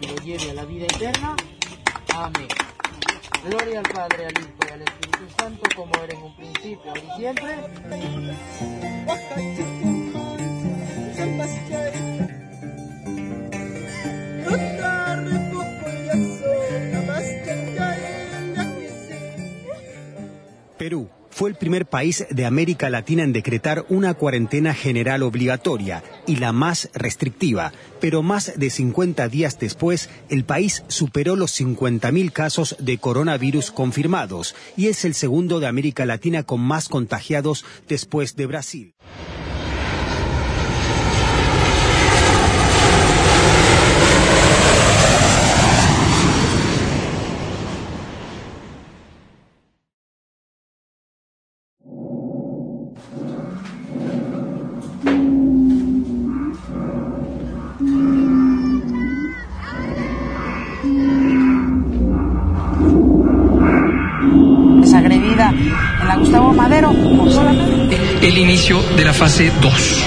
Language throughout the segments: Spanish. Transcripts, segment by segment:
que lo lleve a la vida eterna. Amén. Gloria al Padre, al Hijo y al Espíritu Santo, como era en un principio, ahora y siempre. Perú fue el primer país de América Latina en decretar una cuarentena general obligatoria y la más restrictiva, pero más de 50 días después el país superó los 50.000 casos de coronavirus confirmados y es el segundo de América Latina con más contagiados después de Brasil. Es agredida en la Gustavo Madero por solamente el inicio de la fase 2.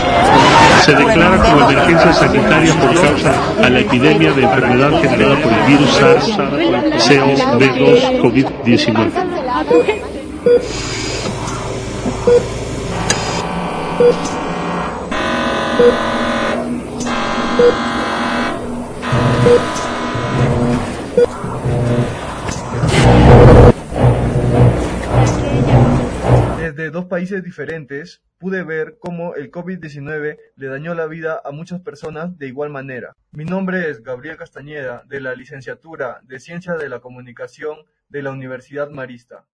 Se declara como emergencia sanitaria por causa a la epidemia de enfermedad generada por el virus SARS-CoV-2 COVID-19. Desde dos países diferentes pude ver cómo el COVID-19 le dañó la vida a muchas personas de igual manera. Mi nombre es Gabriel Castañeda, de la licenciatura de Ciencia de la Comunicación de la Universidad Marista.